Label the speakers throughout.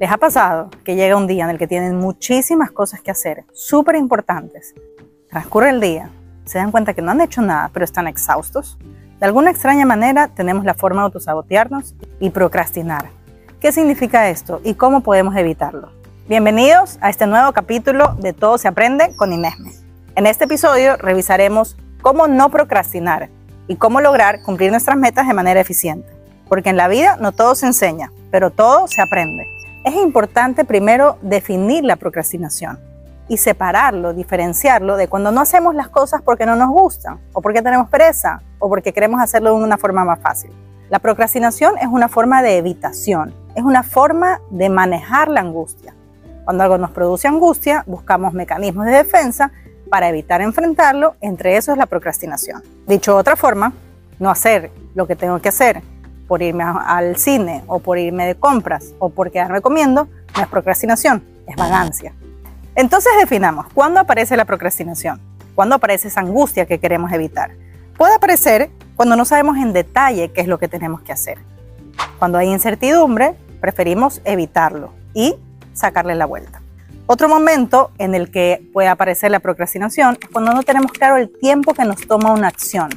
Speaker 1: ¿Les ha pasado que llega un día en el que tienen muchísimas cosas que hacer, súper importantes? Transcurre el día, se dan cuenta que no han hecho nada, pero están exhaustos. De alguna extraña manera tenemos la forma de autosabotearnos y procrastinar. ¿Qué significa esto y cómo podemos evitarlo? Bienvenidos a este nuevo capítulo de Todo se aprende con Inesme. En este episodio revisaremos cómo no procrastinar y cómo lograr cumplir nuestras metas de manera eficiente. Porque en la vida no todo se enseña, pero todo se aprende es importante primero definir la procrastinación y separarlo, diferenciarlo de cuando no hacemos las cosas porque no nos gustan o porque tenemos pereza o porque queremos hacerlo de una forma más fácil. La procrastinación es una forma de evitación, es una forma de manejar la angustia. Cuando algo nos produce angustia, buscamos mecanismos de defensa para evitar enfrentarlo, entre eso es la procrastinación. Dicho de otra forma, no hacer lo que tengo que hacer por irme al cine o por irme de compras o por quedarme comiendo, no es procrastinación, es vagancia. Entonces definamos, ¿cuándo aparece la procrastinación? ¿Cuándo aparece esa angustia que queremos evitar? Puede aparecer cuando no sabemos en detalle qué es lo que tenemos que hacer. Cuando hay incertidumbre, preferimos evitarlo y sacarle la vuelta. Otro momento en el que puede aparecer la procrastinación es cuando no tenemos claro el tiempo que nos toma una acción.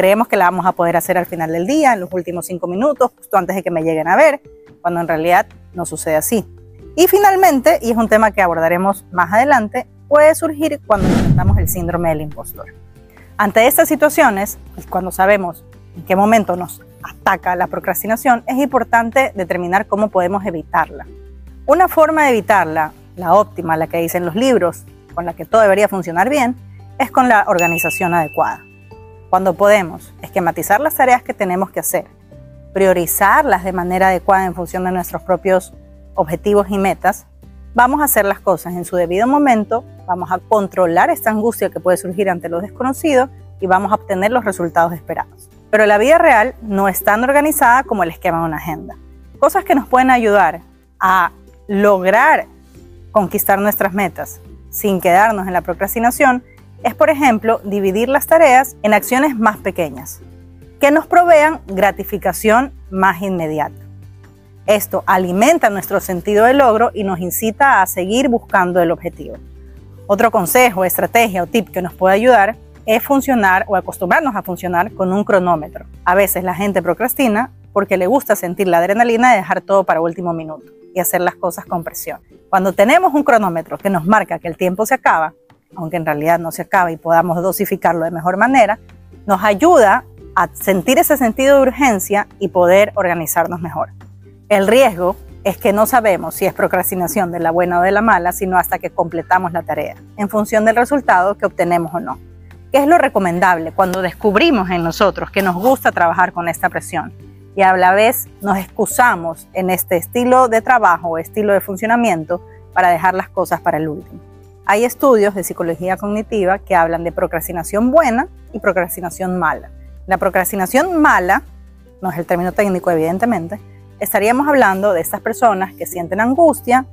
Speaker 1: Creemos que la vamos a poder hacer al final del día, en los últimos cinco minutos, justo antes de que me lleguen a ver, cuando en realidad no sucede así. Y finalmente, y es un tema que abordaremos más adelante, puede surgir cuando enfrentamos el síndrome del impostor. Ante estas situaciones, y cuando sabemos en qué momento nos ataca la procrastinación, es importante determinar cómo podemos evitarla. Una forma de evitarla, la óptima, la que dicen los libros, con la que todo debería funcionar bien, es con la organización adecuada cuando podemos esquematizar las tareas que tenemos que hacer, priorizarlas de manera adecuada en función de nuestros propios objetivos y metas, vamos a hacer las cosas en su debido momento, vamos a controlar esta angustia que puede surgir ante lo desconocido y vamos a obtener los resultados esperados. Pero la vida real no es tan organizada como el esquema de una agenda. Cosas que nos pueden ayudar a lograr conquistar nuestras metas sin quedarnos en la procrastinación es, por ejemplo, dividir las tareas en acciones más pequeñas, que nos provean gratificación más inmediata. Esto alimenta nuestro sentido de logro y nos incita a seguir buscando el objetivo. Otro consejo, estrategia o tip que nos puede ayudar es funcionar o acostumbrarnos a funcionar con un cronómetro. A veces la gente procrastina porque le gusta sentir la adrenalina de dejar todo para último minuto y hacer las cosas con presión. Cuando tenemos un cronómetro que nos marca que el tiempo se acaba, aunque en realidad no se acaba y podamos dosificarlo de mejor manera, nos ayuda a sentir ese sentido de urgencia y poder organizarnos mejor. El riesgo es que no sabemos si es procrastinación de la buena o de la mala, sino hasta que completamos la tarea, en función del resultado que obtenemos o no. ¿Qué es lo recomendable cuando descubrimos en nosotros que nos gusta trabajar con esta presión y a la vez nos excusamos en este estilo de trabajo o estilo de funcionamiento para dejar las cosas para el último? Hay estudios de psicología cognitiva que hablan de procrastinación buena y procrastinación mala. La procrastinación mala, no es el término técnico evidentemente, estaríamos hablando de estas personas que sienten angustia,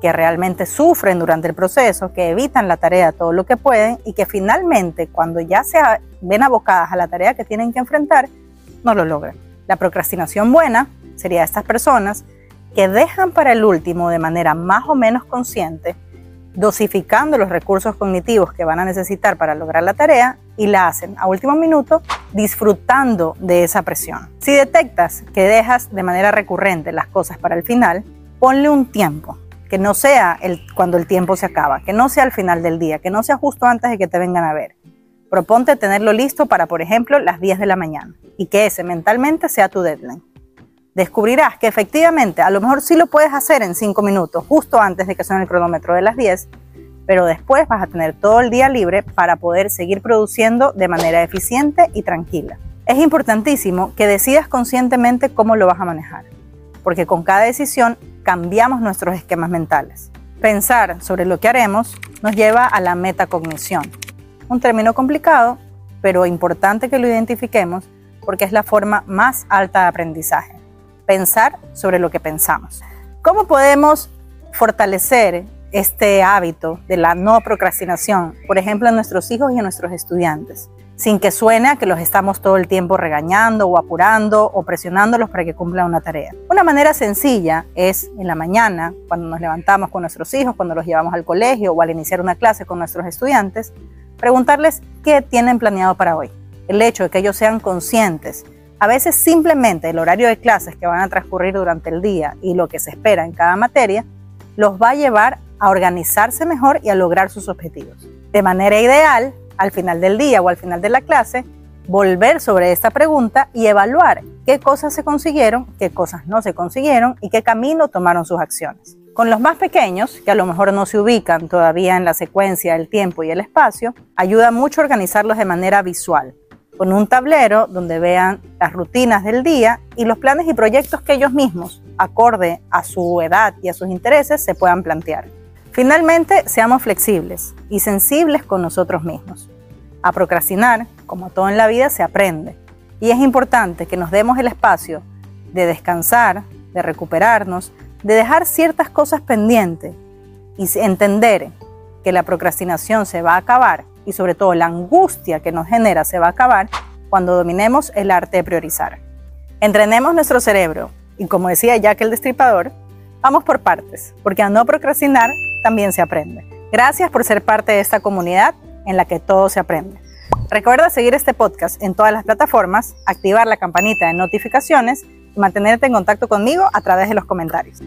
Speaker 1: que realmente sufren durante el proceso, que evitan la tarea todo lo que pueden y que finalmente cuando ya se ven abocadas a la tarea que tienen que enfrentar, no lo logran. La procrastinación buena sería estas personas que dejan para el último de manera más o menos consciente dosificando los recursos cognitivos que van a necesitar para lograr la tarea y la hacen a último minuto disfrutando de esa presión. Si detectas que dejas de manera recurrente las cosas para el final, ponle un tiempo, que no sea el, cuando el tiempo se acaba, que no sea al final del día, que no sea justo antes de que te vengan a ver. Proponte tenerlo listo para, por ejemplo, las 10 de la mañana y que ese mentalmente sea tu deadline descubrirás que efectivamente a lo mejor sí lo puedes hacer en 5 minutos, justo antes de que suene el cronómetro de las 10, pero después vas a tener todo el día libre para poder seguir produciendo de manera eficiente y tranquila. Es importantísimo que decidas conscientemente cómo lo vas a manejar, porque con cada decisión cambiamos nuestros esquemas mentales. Pensar sobre lo que haremos nos lleva a la metacognición, un término complicado, pero importante que lo identifiquemos porque es la forma más alta de aprendizaje pensar sobre lo que pensamos. ¿Cómo podemos fortalecer este hábito de la no procrastinación, por ejemplo, en nuestros hijos y en nuestros estudiantes? sin que suene que los estamos todo el tiempo regañando o apurando o presionándolos para que cumplan una tarea. Una manera sencilla es en la mañana, cuando nos levantamos con nuestros hijos, cuando los llevamos al colegio o al iniciar una clase con nuestros estudiantes, preguntarles qué tienen planeado para hoy. El hecho de que ellos sean conscientes, a veces simplemente el horario de clases que van a transcurrir durante el día y lo que se espera en cada materia, los va a llevar a organizarse mejor y a lograr sus objetivos. De manera ideal, al final del día o al final de la clase, volver sobre esta pregunta y evaluar qué cosas se consiguieron, qué cosas no se consiguieron y qué camino tomaron sus acciones. Con los más pequeños, que a lo mejor no se ubican todavía en la secuencia del tiempo y el espacio, ayuda mucho a organizarlos de manera visual, con un tablero donde vean las rutinas del día y los planes y proyectos que ellos mismos, acorde a su edad y a sus intereses, se puedan plantear. Finalmente, seamos flexibles y sensibles con nosotros mismos. A procrastinar, como todo en la vida, se aprende. Y es importante que nos demos el espacio de descansar, de recuperarnos, de dejar ciertas cosas pendientes y entender que la procrastinación se va a acabar y sobre todo la angustia que nos genera se va a acabar cuando dominemos el arte de priorizar. Entrenemos nuestro cerebro y como decía Jack el Destripador, vamos por partes, porque a no procrastinar también se aprende. Gracias por ser parte de esta comunidad en la que todo se aprende. Recuerda seguir este podcast en todas las plataformas, activar la campanita de notificaciones y mantenerte en contacto conmigo a través de los comentarios.